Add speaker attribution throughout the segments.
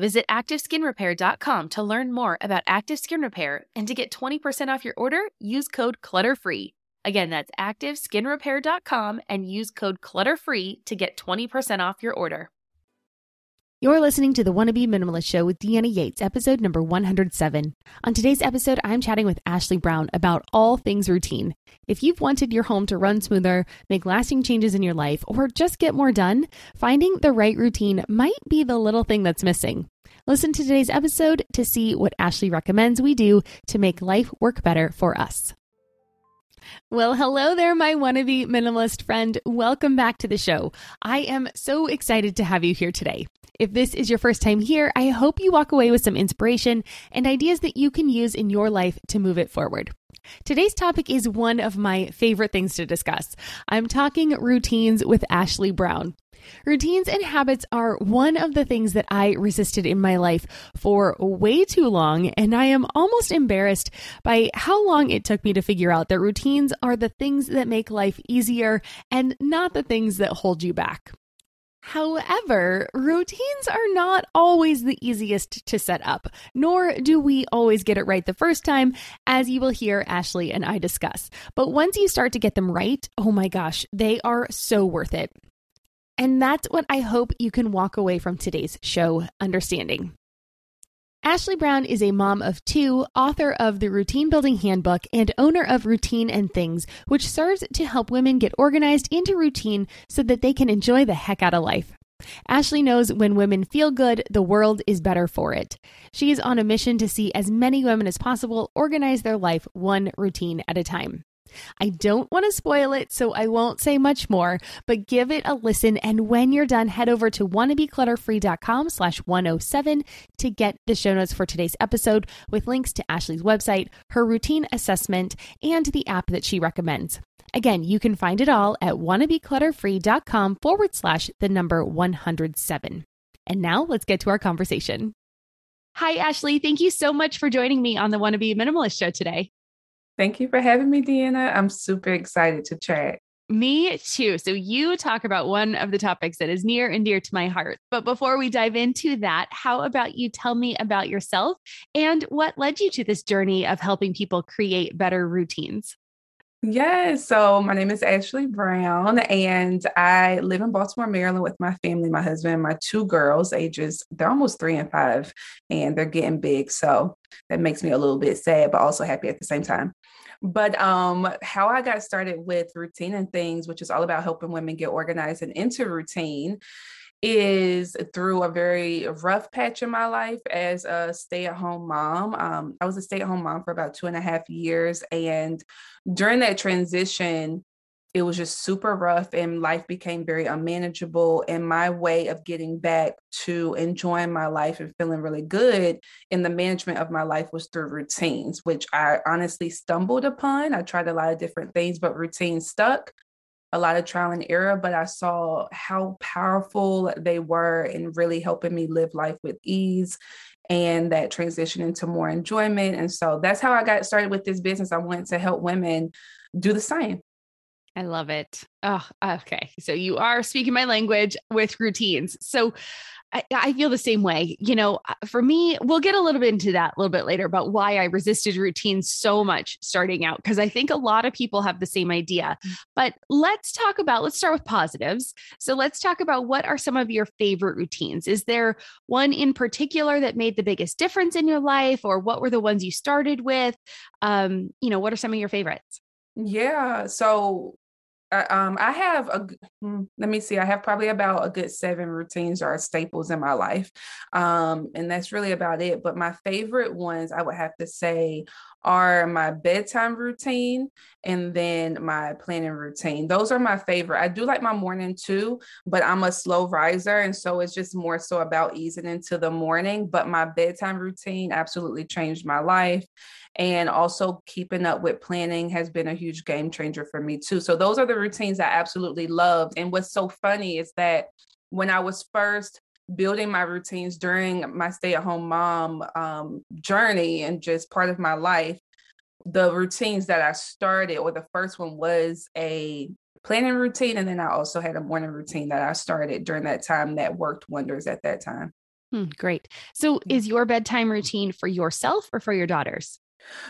Speaker 1: Visit ActiveSkinRepair.com to learn more about Active Skin Repair and to get 20% off your order, use code CLUTTERFREE. Again, that's ActiveSkinRepair.com and use code CLUTTERFREE to get 20% off your order. You're listening to the Wanna Minimalist Show with Deanna Yates, episode number 107. On today's episode, I'm chatting with Ashley Brown about all things routine. If you've wanted your home to run smoother, make lasting changes in your life, or just get more done, finding the right routine might be the little thing that's missing. Listen to today's episode to see what Ashley recommends we do to make life work better for us. Well, hello there, my wannabe minimalist friend. Welcome back to the show. I am so excited to have you here today. If this is your first time here, I hope you walk away with some inspiration and ideas that you can use in your life to move it forward. Today's topic is one of my favorite things to discuss. I'm talking routines with Ashley Brown. Routines and habits are one of the things that I resisted in my life for way too long, and I am almost embarrassed by how long it took me to figure out that routines are the things that make life easier and not the things that hold you back. However, routines are not always the easiest to set up, nor do we always get it right the first time, as you will hear Ashley and I discuss. But once you start to get them right, oh my gosh, they are so worth it. And that's what I hope you can walk away from today's show understanding. Ashley Brown is a mom of two, author of the Routine Building Handbook, and owner of Routine and Things, which serves to help women get organized into routine so that they can enjoy the heck out of life. Ashley knows when women feel good, the world is better for it. She is on a mission to see as many women as possible organize their life one routine at a time. I don't want to spoil it, so I won't say much more, but give it a listen. And when you're done, head over to wannabeclutterfree.com slash 107 to get the show notes for today's episode with links to Ashley's website, her routine assessment, and the app that she recommends. Again, you can find it all at wannabeclutterfree.com forward slash the number 107. And now let's get to our conversation. Hi, Ashley. Thank you so much for joining me on the Wanna Be Minimalist show today.
Speaker 2: Thank you for having me, Deanna. I'm super excited to chat.
Speaker 1: Me too. So, you talk about one of the topics that is near and dear to my heart. But before we dive into that, how about you tell me about yourself and what led you to this journey of helping people create better routines?
Speaker 2: Yes. So my name is Ashley Brown, and I live in Baltimore, Maryland with my family, my husband, my two girls, ages, they're almost three and five, and they're getting big. So that makes me a little bit sad, but also happy at the same time. But um, how I got started with routine and things, which is all about helping women get organized and into routine, is through a very rough patch in my life as a stay at home mom. Um, I was a stay at home mom for about two and a half years. And during that transition, it was just super rough and life became very unmanageable. And my way of getting back to enjoying my life and feeling really good in the management of my life was through routines, which I honestly stumbled upon. I tried a lot of different things, but routines stuck. A lot of trial and error, but I saw how powerful they were in really helping me live life with ease and that transition into more enjoyment. And so that's how I got started with this business. I wanted to help women do the same.
Speaker 1: I love it. Oh, okay. So you are speaking my language with routines. So I, I, feel the same way. You know, uh, for me, we'll get a little bit into that a little bit later about why I resisted routines so much starting out, because I think a lot of people have the same idea. Mm. But let's talk about, let's start with positives. So let's talk about what are some of your favorite routines? Is there one in particular that made the biggest difference in your life, or what were the ones you started with? Um, you know, what are some of your favorites?
Speaker 2: Yeah. So um, I have a, hmm, let me see, I have probably about a good seven routines or staples in my life. Um, and that's really about it. But my favorite ones, I would have to say, are my bedtime routine and then my planning routine. Those are my favorite. I do like my morning too, but I'm a slow riser. And so it's just more so about easing into the morning. But my bedtime routine absolutely changed my life. And also keeping up with planning has been a huge game changer for me too. So those are the routines I absolutely loved. And what's so funny is that when I was first building my routines during my stay at home mom um, journey and just part of my life, the routines that I started, or the first one was a planning routine. And then I also had a morning routine that I started during that time that worked wonders at that time.
Speaker 1: Hmm, great. So, is your bedtime routine for yourself or for your daughters?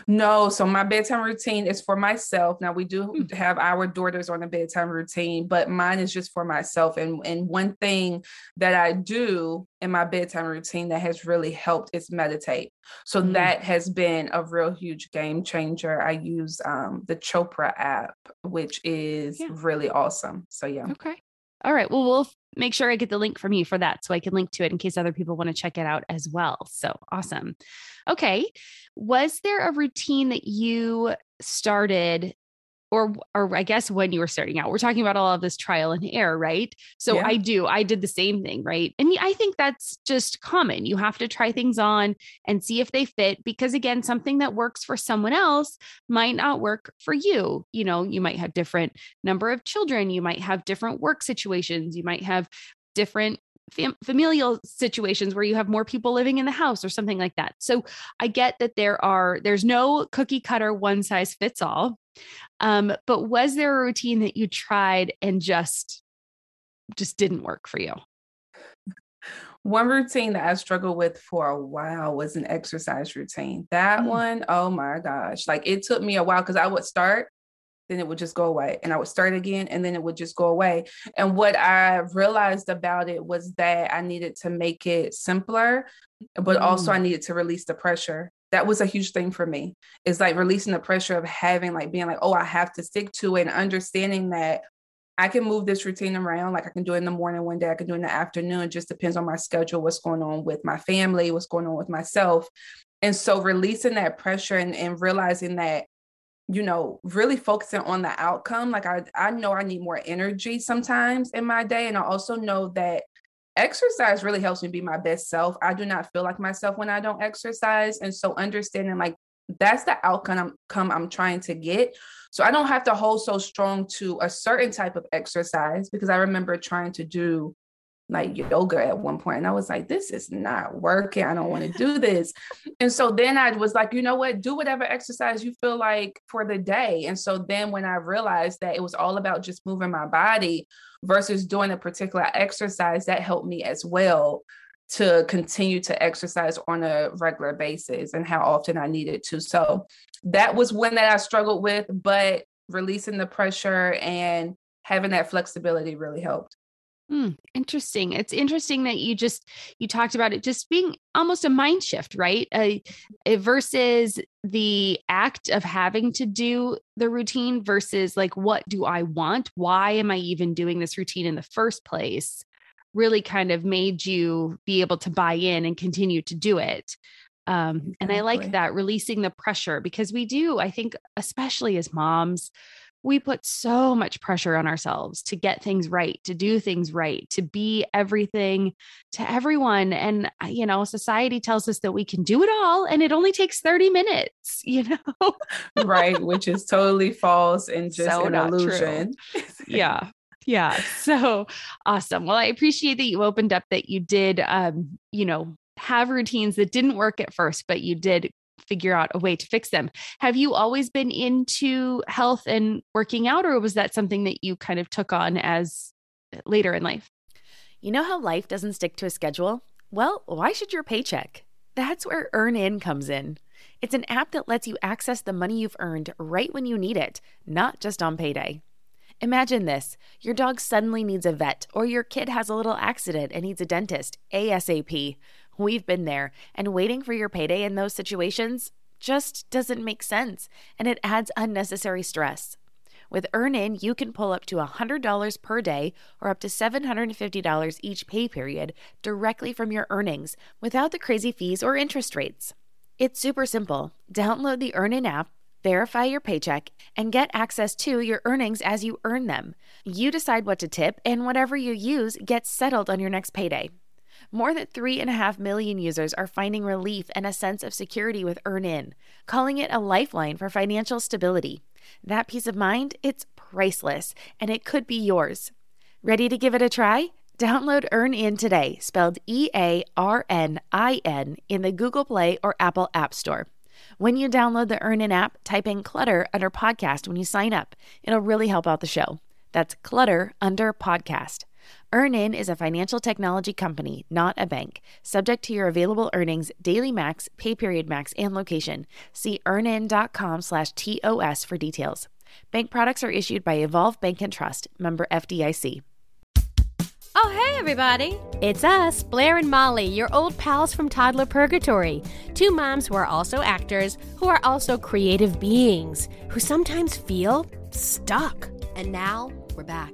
Speaker 2: No, so my bedtime routine is for myself. Now we do hmm. have our daughters on a bedtime routine, but mine is just for myself. And and one thing that I do in my bedtime routine that has really helped is meditate. So mm. that has been a real huge game changer. I use um, the Chopra app, which is yeah. really awesome. So yeah.
Speaker 1: Okay. All right. Well, we'll make sure I get the link from you for that so I can link to it in case other people want to check it out as well. So awesome. Okay. Was there a routine that you started or or I guess when you were starting out. We're talking about all of this trial and error, right? So yeah. I do, I did the same thing, right? And I think that's just common. You have to try things on and see if they fit because again, something that works for someone else might not work for you. You know, you might have different number of children, you might have different work situations, you might have different fam- familial situations where you have more people living in the house or something like that. So I get that there are there's no cookie cutter one size fits all. Um, but was there a routine that you tried and just just didn't work for you?
Speaker 2: One routine that I struggled with for a while was an exercise routine. That mm. one, oh my gosh. Like it took me a while because I would start then it would just go away. And I would start again and then it would just go away. And what I realized about it was that I needed to make it simpler, but mm. also I needed to release the pressure. That was a huge thing for me. It's like releasing the pressure of having, like, being like, oh, I have to stick to it and understanding that I can move this routine around. Like I can do it in the morning one day, I can do it in the afternoon. It just depends on my schedule, what's going on with my family, what's going on with myself. And so releasing that pressure and, and realizing that you know, really focusing on the outcome. Like I, I know I need more energy sometimes in my day. And I also know that exercise really helps me be my best self. I do not feel like myself when I don't exercise. And so understanding like that's the outcome I'm, come I'm trying to get. So I don't have to hold so strong to a certain type of exercise because I remember trying to do like yoga at one point and i was like this is not working. I don't want to do this. And so then i was like you know what? Do whatever exercise you feel like for the day. And so then when i realized that it was all about just moving my body versus doing a particular exercise that helped me as well to continue to exercise on a regular basis and how often i needed to. So that was one that i struggled with but releasing the pressure and having that flexibility really helped
Speaker 1: Hmm, interesting. It's interesting that you just you talked about it just being almost a mind shift, right? Uh, versus the act of having to do the routine versus like what do I want? Why am I even doing this routine in the first place? Really kind of made you be able to buy in and continue to do it. Um, exactly. And I like that releasing the pressure because we do, I think, especially as moms, we put so much pressure on ourselves to get things right, to do things right, to be everything to everyone. And, uh, you know, society tells us that we can do it all and it only takes 30 minutes, you know?
Speaker 2: right. Which is totally false and just so an illusion.
Speaker 1: yeah. Yeah. So awesome. Well, I appreciate that you opened up that you did, um, you know, have routines that didn't work at first, but you did figure out a way to fix them. Have you always been into health and working out, or was that something that you kind of took on as uh, later in life?
Speaker 3: You know how life doesn't stick to a schedule? Well, why should your paycheck? That's where EarnIn comes in. It's an app that lets you access the money you've earned right when you need it, not just on payday. Imagine this your dog suddenly needs a vet, or your kid has a little accident and needs a dentist ASAP. We've been there, and waiting for your payday in those situations just doesn't make sense, and it adds unnecessary stress. With EarnIn, you can pull up to $100 per day or up to $750 each pay period directly from your earnings without the crazy fees or interest rates. It's super simple. Download the EarnIn app, verify your paycheck, and get access to your earnings as you earn them. You decide what to tip, and whatever you use gets settled on your next payday. More than 3.5 million users are finding relief and a sense of security with EarnIn, calling it a lifeline for financial stability. That peace of mind, it's priceless, and it could be yours. Ready to give it a try? Download EarnIn today, spelled E A R N I N, in the Google Play or Apple App Store. When you download the EarnIn app, type in Clutter under podcast when you sign up. It'll really help out the show. That's Clutter under podcast. EarnIn is a financial technology company, not a bank. Subject to your available earnings, daily max, pay period max, and location. See earnin.com slash TOS for details. Bank products are issued by Evolve Bank and Trust, member FDIC.
Speaker 4: Oh, hey, everybody. It's us, Blair and Molly, your old pals from Toddler Purgatory. Two moms who are also actors, who are also creative beings, who sometimes feel stuck.
Speaker 5: And now we're back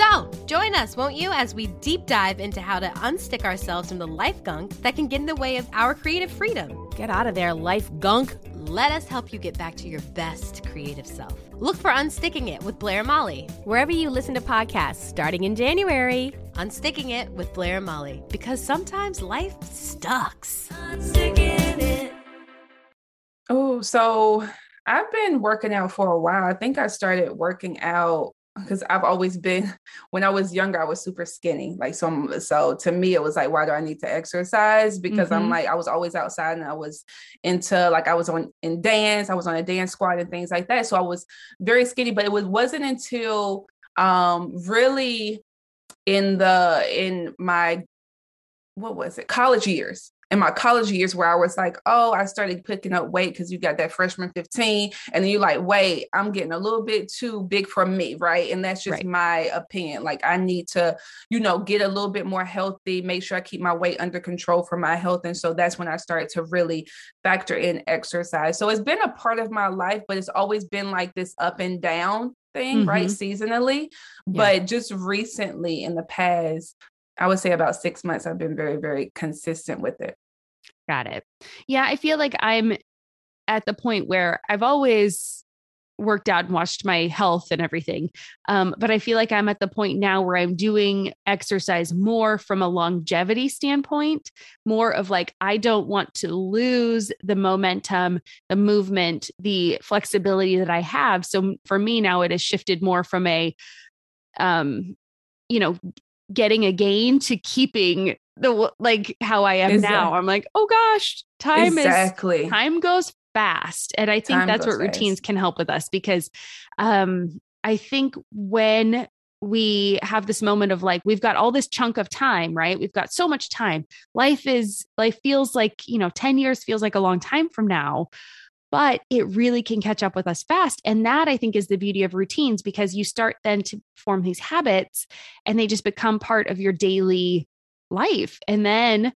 Speaker 5: So, join us, won't you, as we deep dive into how to unstick ourselves from the life gunk that can get in the way of our creative freedom.
Speaker 4: Get out of there, life gunk.
Speaker 5: Let us help you get back to your best creative self. Look for Unsticking It with Blair Molly.
Speaker 4: Wherever you listen to podcasts starting in January.
Speaker 5: Unsticking It with Blair Molly. Because sometimes life sucks.
Speaker 2: Oh, so I've been working out for a while. I think I started working out because I've always been when I was younger, I was super skinny. Like so so to me it was like, why do I need to exercise? Because mm-hmm. I'm like, I was always outside and I was into like I was on in dance, I was on a dance squad and things like that. So I was very skinny, but it was wasn't until um really in the in my what was it college years in my college years where I was like, oh, I started picking up weight because you got that freshman 15. And then you're like, wait, I'm getting a little bit too big for me. Right. And that's just right. my opinion. Like, I need to, you know, get a little bit more healthy, make sure I keep my weight under control for my health. And so that's when I started to really factor in exercise. So it's been a part of my life, but it's always been like this up and down thing, mm-hmm. right? Seasonally. Yeah. But just recently in the past, I would say about six months, I've been very, very consistent with it.
Speaker 1: Got it. Yeah, I feel like I'm at the point where I've always worked out and watched my health and everything. Um, but I feel like I'm at the point now where I'm doing exercise more from a longevity standpoint, more of like, I don't want to lose the momentum, the movement, the flexibility that I have. So for me now, it has shifted more from a, um, you know, getting a gain to keeping the like how I am exactly. now. I'm like, oh gosh, time exactly. is time goes fast. And I think time that's what routines can help with us because um I think when we have this moment of like we've got all this chunk of time right we've got so much time life is life feels like you know 10 years feels like a long time from now but it really can catch up with us fast. And that I think is the beauty of routines because you start then to form these habits and they just become part of your daily life. And then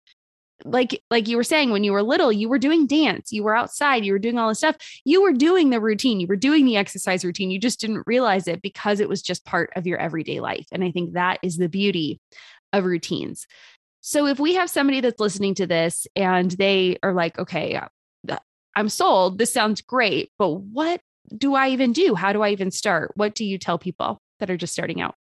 Speaker 1: like like you were saying when you were little you were doing dance you were outside you were doing all this stuff you were doing the routine you were doing the exercise routine you just didn't realize it because it was just part of your everyday life and i think that is the beauty of routines so if we have somebody that's listening to this and they are like okay uh, i'm sold this sounds great but what do i even do? How do i even start? What do you tell people that are just starting out?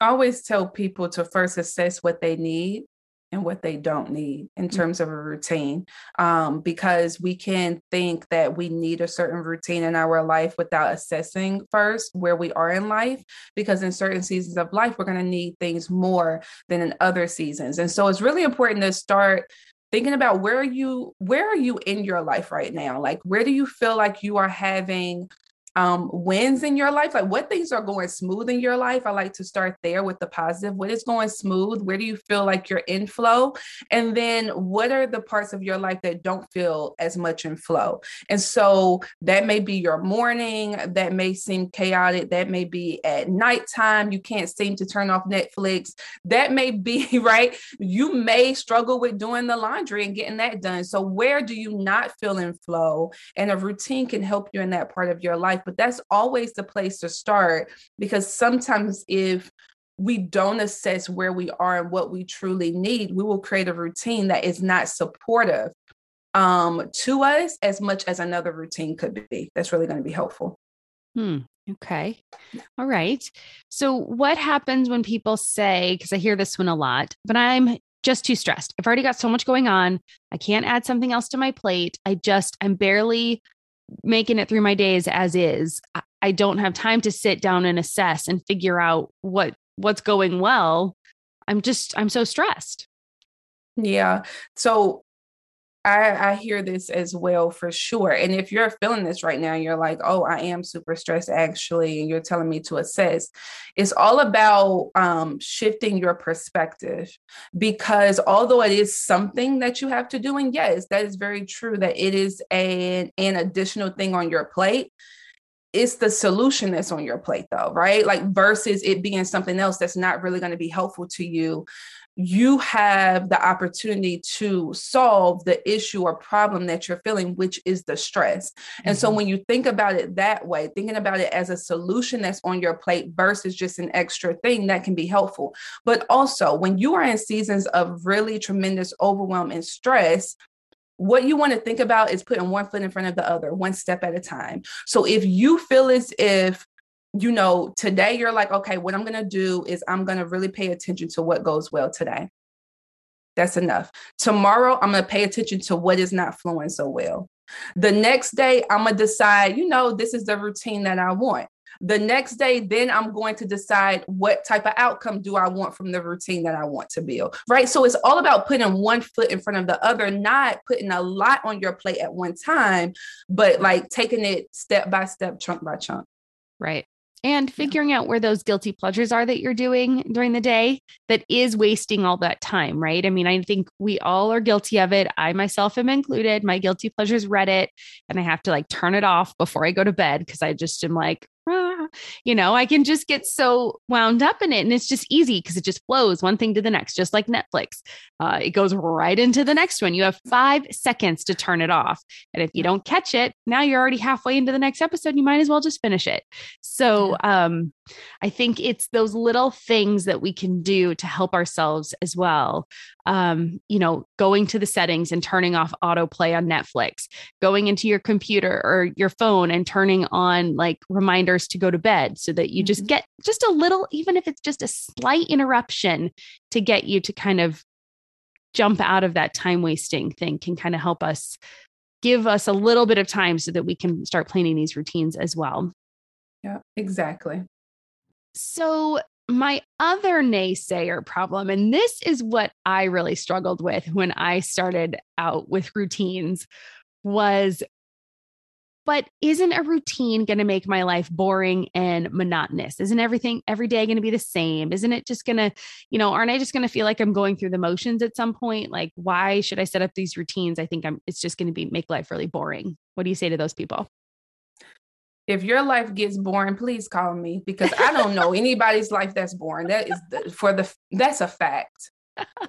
Speaker 2: I always tell people to first assess what they need and what they don't need in mm. terms of a routine um, because we can think that we need a certain routine in our life without assessing first where we are in life because in certain seasons of life we're going to need things more than in other seasons and so it's really important to start thinking about where are you where are you in your life right now? Like where do you feel like you are having um, wins in your life? Like what things are going smooth in your life? I like to start there with the positive. What is going smooth? Where do you feel like you're in flow? And then what are the parts of your life that don't feel as much in flow? And so that may be your morning, that may seem chaotic, that may be at nighttime. You can't seem to turn off Netflix. That may be, right? You may struggle with doing the laundry and getting that done. So where do you not feel in flow? And a routine can help you in that part of your life but that's always the place to start because sometimes if we don't assess where we are and what we truly need, we will create a routine that is not supportive um, to us as much as another routine could be. That's really going to be helpful.
Speaker 1: Hmm. Okay. All right. So, what happens when people say, because I hear this one a lot, but I'm just too stressed. I've already got so much going on. I can't add something else to my plate. I just, I'm barely making it through my days as is. I don't have time to sit down and assess and figure out what what's going well. I'm just i'm so stressed.
Speaker 2: Yeah. So I, I hear this as well for sure. And if you're feeling this right now, you're like, oh, I am super stressed actually, and you're telling me to assess. It's all about um, shifting your perspective because although it is something that you have to do, and yes, that is very true that it is a, an additional thing on your plate it's the solution that's on your plate though right like versus it being something else that's not really going to be helpful to you you have the opportunity to solve the issue or problem that you're feeling, which is the stress. And mm-hmm. so when you think about it that way, thinking about it as a solution that's on your plate versus just an extra thing that can be helpful. But also, when you are in seasons of really tremendous overwhelm and stress, what you want to think about is putting one foot in front of the other, one step at a time. So if you feel as if you know, today you're like, okay, what I'm going to do is I'm going to really pay attention to what goes well today. That's enough. Tomorrow, I'm going to pay attention to what is not flowing so well. The next day, I'm going to decide, you know, this is the routine that I want. The next day, then I'm going to decide what type of outcome do I want from the routine that I want to build. Right. So it's all about putting one foot in front of the other, not putting a lot on your plate at one time, but like taking it step by step, chunk by chunk.
Speaker 1: Right and figuring out where those guilty pleasures are that you're doing during the day that is wasting all that time, right? I mean, I think we all are guilty of it. I myself am included. My guilty pleasures Reddit, and I have to like turn it off before I go to bed because I just am like, you know, I can just get so wound up in it. And it's just easy because it just flows one thing to the next, just like Netflix. Uh, it goes right into the next one. You have five seconds to turn it off. And if you don't catch it, now you're already halfway into the next episode. You might as well just finish it. So um, I think it's those little things that we can do to help ourselves as well. Um, you know, going to the settings and turning off autoplay on Netflix, going into your computer or your phone and turning on like to go to bed so that you just mm-hmm. get just a little, even if it's just a slight interruption to get you to kind of jump out of that time wasting thing can kind of help us give us a little bit of time so that we can start planning these routines as well.
Speaker 2: Yeah, exactly.
Speaker 1: So, my other naysayer problem, and this is what I really struggled with when I started out with routines, was but isn't a routine going to make my life boring and monotonous? Isn't everything every day going to be the same? Isn't it just going to, you know, aren't I just going to feel like I'm going through the motions at some point? Like, why should I set up these routines? I think I'm, it's just going to be make life really boring. What do you say to those people?
Speaker 2: if your life gets boring, please call me because I don't know anybody's life that's boring. That is the, for the that's a fact.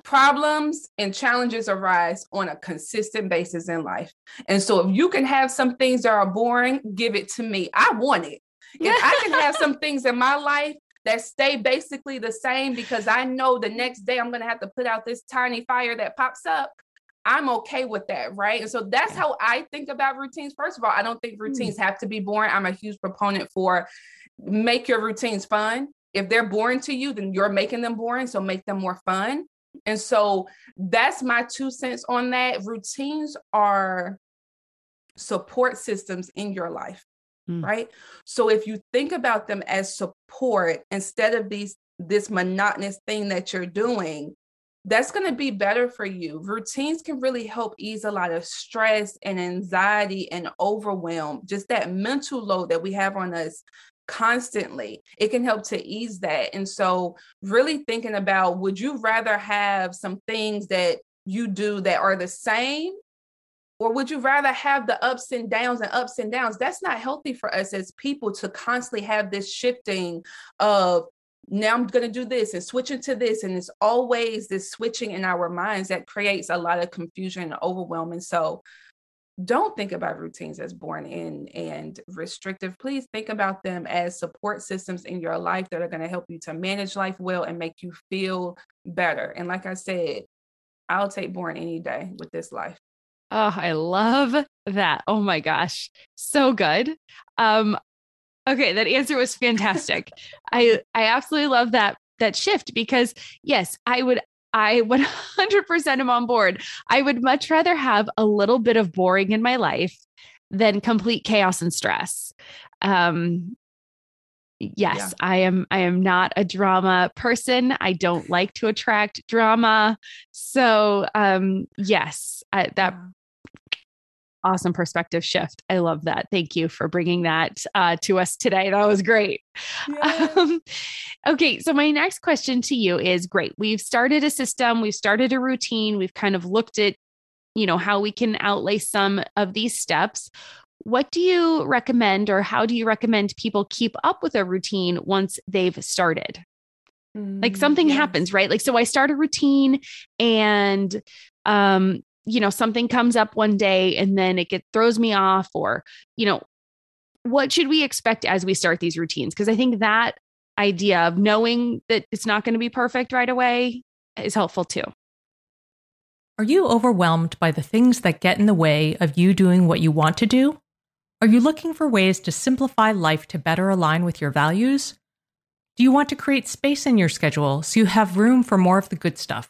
Speaker 2: Problems and challenges arise on a consistent basis in life. And so if you can have some things that are boring, give it to me. I want it. If I can have some things in my life that stay basically the same because I know the next day I'm going to have to put out this tiny fire that pops up, I'm okay with that, right? And so that's how I think about routines. First of all, I don't think hmm. routines have to be boring. I'm a huge proponent for make your routines fun. If they're boring to you, then you're making them boring, so make them more fun. And so that's my two cents on that. Routines are support systems in your life, mm. right? So if you think about them as support instead of these this monotonous thing that you're doing, that's going to be better for you. Routines can really help ease a lot of stress and anxiety and overwhelm, just that mental load that we have on us constantly. It can help to ease that. And so, really thinking about would you rather have some things that you do that are the same? Or would you rather have the ups and downs and ups and downs? That's not healthy for us as people to constantly have this shifting of now I'm going to do this and switch into this. And it's always this switching in our minds that creates a lot of confusion and overwhelm. And so don't think about routines as born in and restrictive. Please think about them as support systems in your life that are going to help you to manage life well and make you feel better. And like I said, I'll take born any day with this life.
Speaker 1: Oh, I love that. Oh my gosh. So good. Um okay, that answer was fantastic. I I absolutely love that that shift because yes, I would I 100% am on board. I would much rather have a little bit of boring in my life than complete chaos and stress. Um, yes, yeah. I am I am not a drama person. I don't like to attract drama. So, um, yes, I, that awesome perspective shift. I love that. Thank you for bringing that uh, to us today. That was great. Yes. Um, okay, so my next question to you is great. We've started a system, we've started a routine, we've kind of looked at, you know, how we can outlay some of these steps. What do you recommend, or how do you recommend people keep up with a routine once they've started? like mm, something yes. happens, right? Like, so I start a routine and um you know something comes up one day and then it get throws me off or you know what should we expect as we start these routines? Because i think that idea of knowing that it's not going to be perfect right away is helpful too.
Speaker 6: Are you overwhelmed by the things that get in the way of you doing what you want to do? Are you looking for ways to simplify life to better align with your values? Do you want to create space in your schedule so you have room for more of the good stuff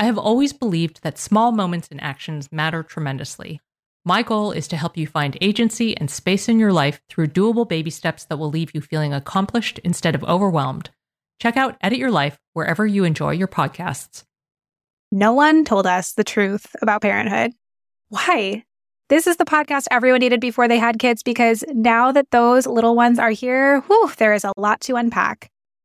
Speaker 6: I have always believed that small moments and actions matter tremendously. My goal is to help you find agency and space in your life through doable baby steps that will leave you feeling accomplished instead of overwhelmed. Check out Edit Your Life wherever you enjoy your podcasts.
Speaker 7: No one told us the truth about parenthood. Why? This is the podcast everyone needed before they had kids because now that those little ones are here, whew, there is a lot to unpack.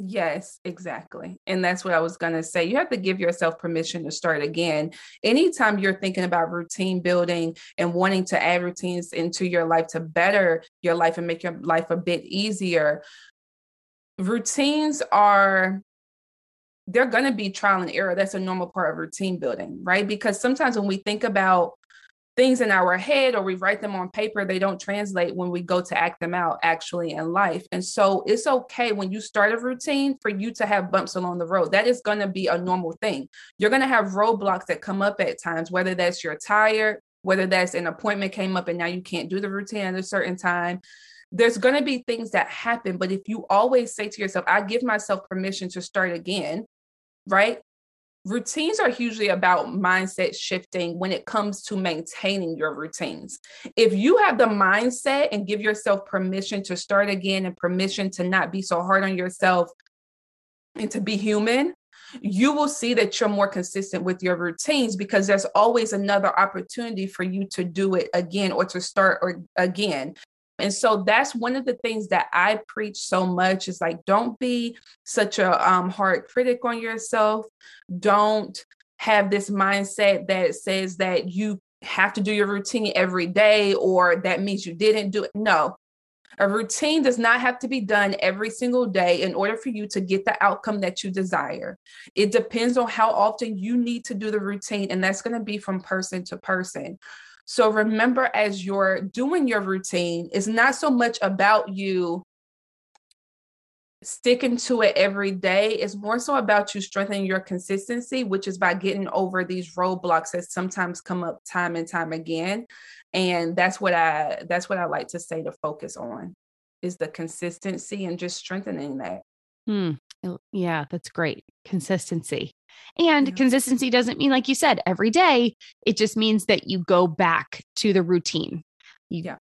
Speaker 2: Yes, exactly. And that's what I was going to say. You have to give yourself permission to start again. Anytime you're thinking about routine building and wanting to add routines into your life to better your life and make your life a bit easier, routines are they're going to be trial and error. That's a normal part of routine building, right? Because sometimes when we think about things in our head or we write them on paper, they don't translate when we go to act them out actually in life. And so it's okay when you start a routine for you to have bumps along the road. That is going to be a normal thing. You're going to have roadblocks that come up at times, whether that's you're tired, whether that's an appointment came up and now you can't do the routine at a certain time there's going to be things that happen but if you always say to yourself i give myself permission to start again right? Routines are hugely about mindset shifting when it comes to maintaining your routines. If you have the mindset and give yourself permission to start again and permission to not be so hard on yourself and to be human, you will see that you're more consistent with your routines because there's always another opportunity for you to do it again or to start or again. And so that's one of the things that I preach so much is like, don't be such a um, hard critic on yourself. Don't have this mindset that says that you have to do your routine every day or that means you didn't do it. No, a routine does not have to be done every single day in order for you to get the outcome that you desire. It depends on how often you need to do the routine, and that's going to be from person to person. So remember, as you're doing your routine, it's not so much about you sticking to it every day. It's more so about you strengthening your consistency, which is by getting over these roadblocks that sometimes come up time and time again. And that's what I that's what I like to say to focus on is the consistency and just strengthening that.
Speaker 1: Hmm. Yeah, that's great. Consistency. And yeah. consistency doesn't mean, like you said, every day. It just means that you go back to the routine. You yeah.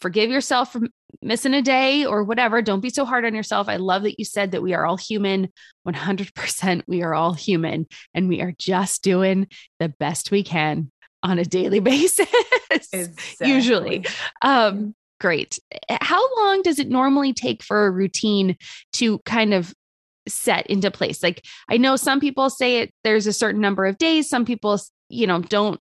Speaker 1: forgive yourself for missing a day or whatever. Don't be so hard on yourself. I love that you said that we are all human. 100% we are all human and we are just doing the best we can on a daily basis, exactly. usually. Um, great. How long does it normally take for a routine to kind of set into place. Like I know some people say it there's a certain number of days, some people, you know, don't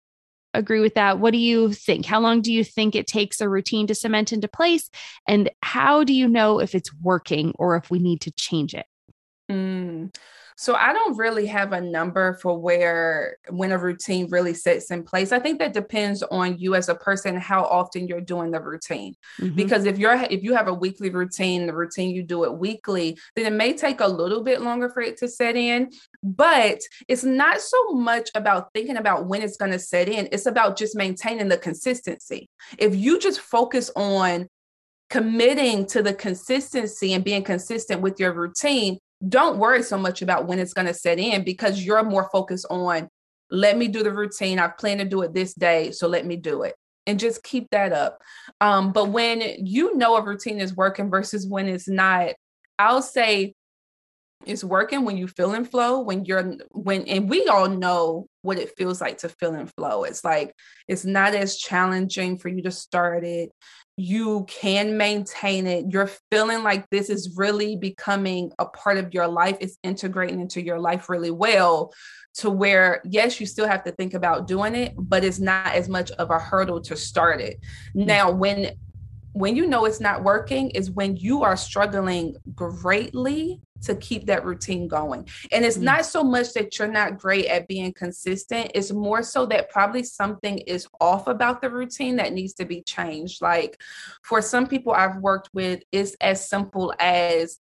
Speaker 1: agree with that. What do you think? How long do you think it takes a routine to cement into place and how do you know if it's working or if we need to change it?
Speaker 2: Mm. So I don't really have a number for where when a routine really sets in place. I think that depends on you as a person how often you're doing the routine. Mm-hmm. Because if you're if you have a weekly routine, the routine you do it weekly, then it may take a little bit longer for it to set in, but it's not so much about thinking about when it's going to set in. It's about just maintaining the consistency. If you just focus on committing to the consistency and being consistent with your routine, don't worry so much about when it's going to set in because you're more focused on let me do the routine. I've planned to do it this day, so let me do it. And just keep that up. Um, but when you know a routine is working versus when it's not, I'll say it's working when you feel in flow, when you're when and we all know what it feels like to feel in flow. It's like it's not as challenging for you to start it you can maintain it. You're feeling like this is really becoming a part of your life, it's integrating into your life really well to where, yes, you still have to think about doing it, but it's not as much of a hurdle to start it. Mm. Now, when when you know it's not working is when you are struggling greatly to keep that routine going. And it's mm-hmm. not so much that you're not great at being consistent, it's more so that probably something is off about the routine that needs to be changed. Like for some people I've worked with, it's as simple as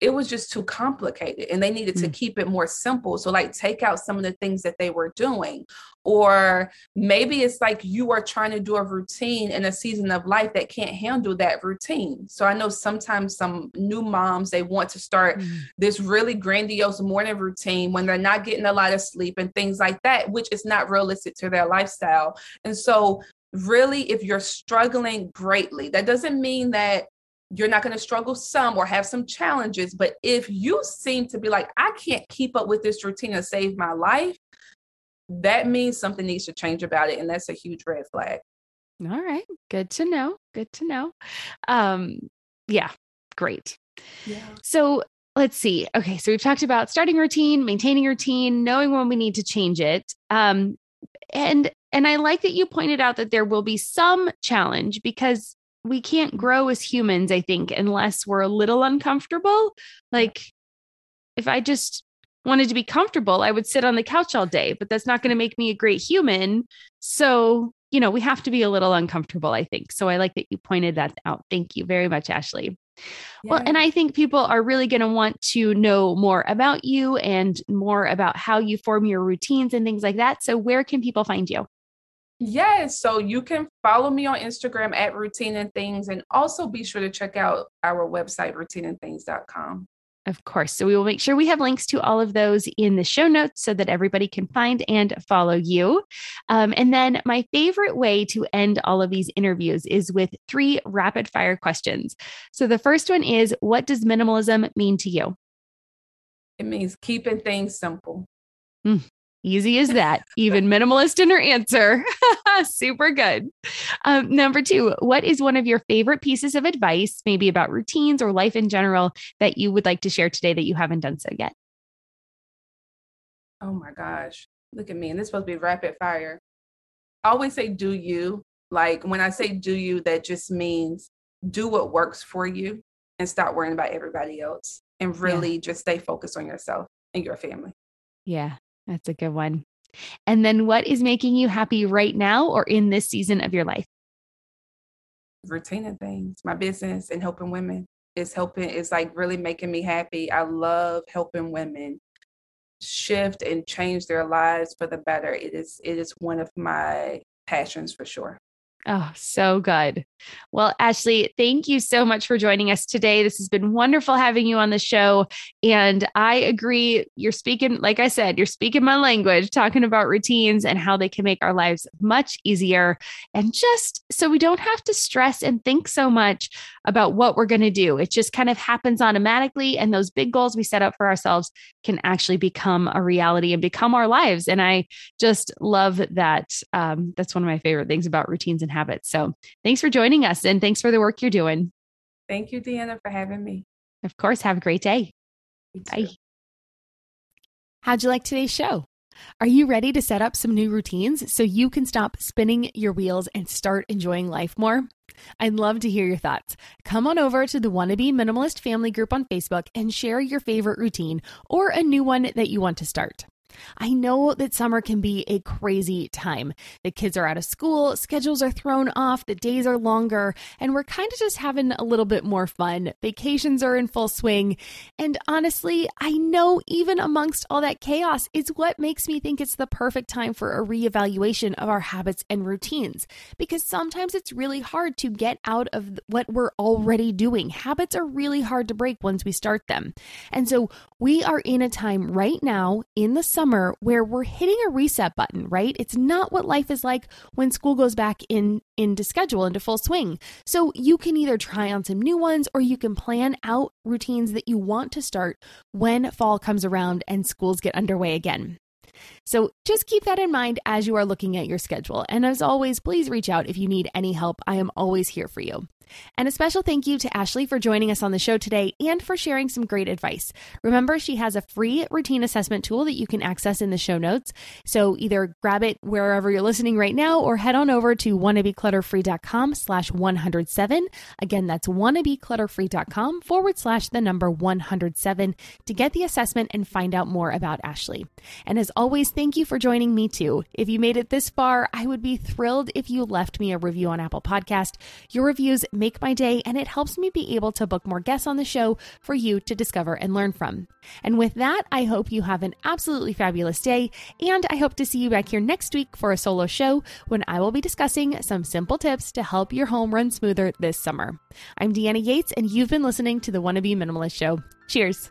Speaker 2: it was just too complicated and they needed to mm. keep it more simple. So, like, take out some of the things that they were doing. Or maybe it's like you are trying to do a routine in a season of life that can't handle that routine. So, I know sometimes some new moms, they want to start mm. this really grandiose morning routine when they're not getting a lot of sleep and things like that, which is not realistic to their lifestyle. And so, really, if you're struggling greatly, that doesn't mean that you're not going to struggle some or have some challenges. But if you seem to be like, I can't keep up with this routine to save my life, that means something needs to change about it. And that's a huge red flag.
Speaker 1: All right. Good to know. Good to know. Um, yeah, great. Yeah. So let's see. Okay. So we've talked about starting routine, maintaining routine, knowing when we need to change it. Um, and and I like that you pointed out that there will be some challenge because we can't grow as humans, I think, unless we're a little uncomfortable. Like if I just wanted to be comfortable, I would sit on the couch all day, but that's not going to make me a great human. So, you know, we have to be a little uncomfortable, I think. So I like that you pointed that out. Thank you very much, Ashley. Yeah. Well, and I think people are really going to want to know more about you and more about how you form your routines and things like that. So, where can people find you?
Speaker 2: Yes. So you can follow me on Instagram at routine and things and also be sure to check out our website, routineandthings.com.
Speaker 1: Of course. So we will make sure we have links to all of those in the show notes so that everybody can find and follow you. Um, and then my favorite way to end all of these interviews is with three rapid fire questions. So the first one is What does minimalism mean to you?
Speaker 2: It means keeping things simple.
Speaker 1: Easy as that. Even minimalist in her answer. Super good. Um, number two, what is one of your favorite pieces of advice, maybe about routines or life in general, that you would like to share today that you haven't done so yet?
Speaker 2: Oh my gosh. Look at me. And this supposed to be rapid fire. I always say, do you. Like when I say do you, that just means do what works for you and stop worrying about everybody else and really yeah. just stay focused on yourself and your family.
Speaker 1: Yeah, that's a good one. And then what is making you happy right now or in this season of your life?
Speaker 2: And things, my business and helping women is helping, it's like really making me happy. I love helping women shift and change their lives for the better. It is it is one of my passions for sure.
Speaker 1: Oh, so good. Well, Ashley, thank you so much for joining us today. This has been wonderful having you on the show. And I agree. You're speaking, like I said, you're speaking my language, talking about routines and how they can make our lives much easier. And just so we don't have to stress and think so much about what we're going to do. It just kind of happens automatically. And those big goals we set up for ourselves can actually become a reality and become our lives. And I just love that. Um, that's one of my favorite things about routines and habits. So thanks for joining us and thanks for the work you're doing.
Speaker 2: Thank you, Deanna, for having me.
Speaker 1: Of course. Have a great day. Bye. How'd you like today's show? Are you ready to set up some new routines so you can stop spinning your wheels and start enjoying life more? I'd love to hear your thoughts. Come on over to the Wannabe Minimalist Family Group on Facebook and share your favorite routine or a new one that you want to start. I know that summer can be a crazy time. The kids are out of school, schedules are thrown off, the days are longer, and we're kind of just having a little bit more fun. Vacations are in full swing. And honestly, I know even amongst all that chaos, it's what makes me think it's the perfect time for a reevaluation of our habits and routines. Because sometimes it's really hard to get out of what we're already doing. Habits are really hard to break once we start them. And so we are in a time right now in the summer summer where we're hitting a reset button, right? It's not what life is like when school goes back in into schedule into full swing. So you can either try on some new ones or you can plan out routines that you want to start when fall comes around and schools get underway again. So just keep that in mind as you are looking at your schedule. And as always, please reach out if you need any help. I am always here for you. And a special thank you to Ashley for joining us on the show today and for sharing some great advice. Remember, she has a free routine assessment tool that you can access in the show notes. So either grab it wherever you're listening right now or head on over to wannabeclutterfree.com slash 107. Again, that's wannabeclutterfree.com forward slash the number 107 to get the assessment and find out more about Ashley. And as always, thank you for joining me too. If you made it this far, I would be thrilled if you left me a review on Apple Podcast. Your reviews make my day and it helps me be able to book more guests on the show for you to discover and learn from. And with that, I hope you have an absolutely fabulous day. And I hope to see you back here next week for a solo show when I will be discussing some simple tips to help your home run smoother this summer. I'm Deanna Yates, and you've been listening to the Wannabe Minimalist Show. Cheers.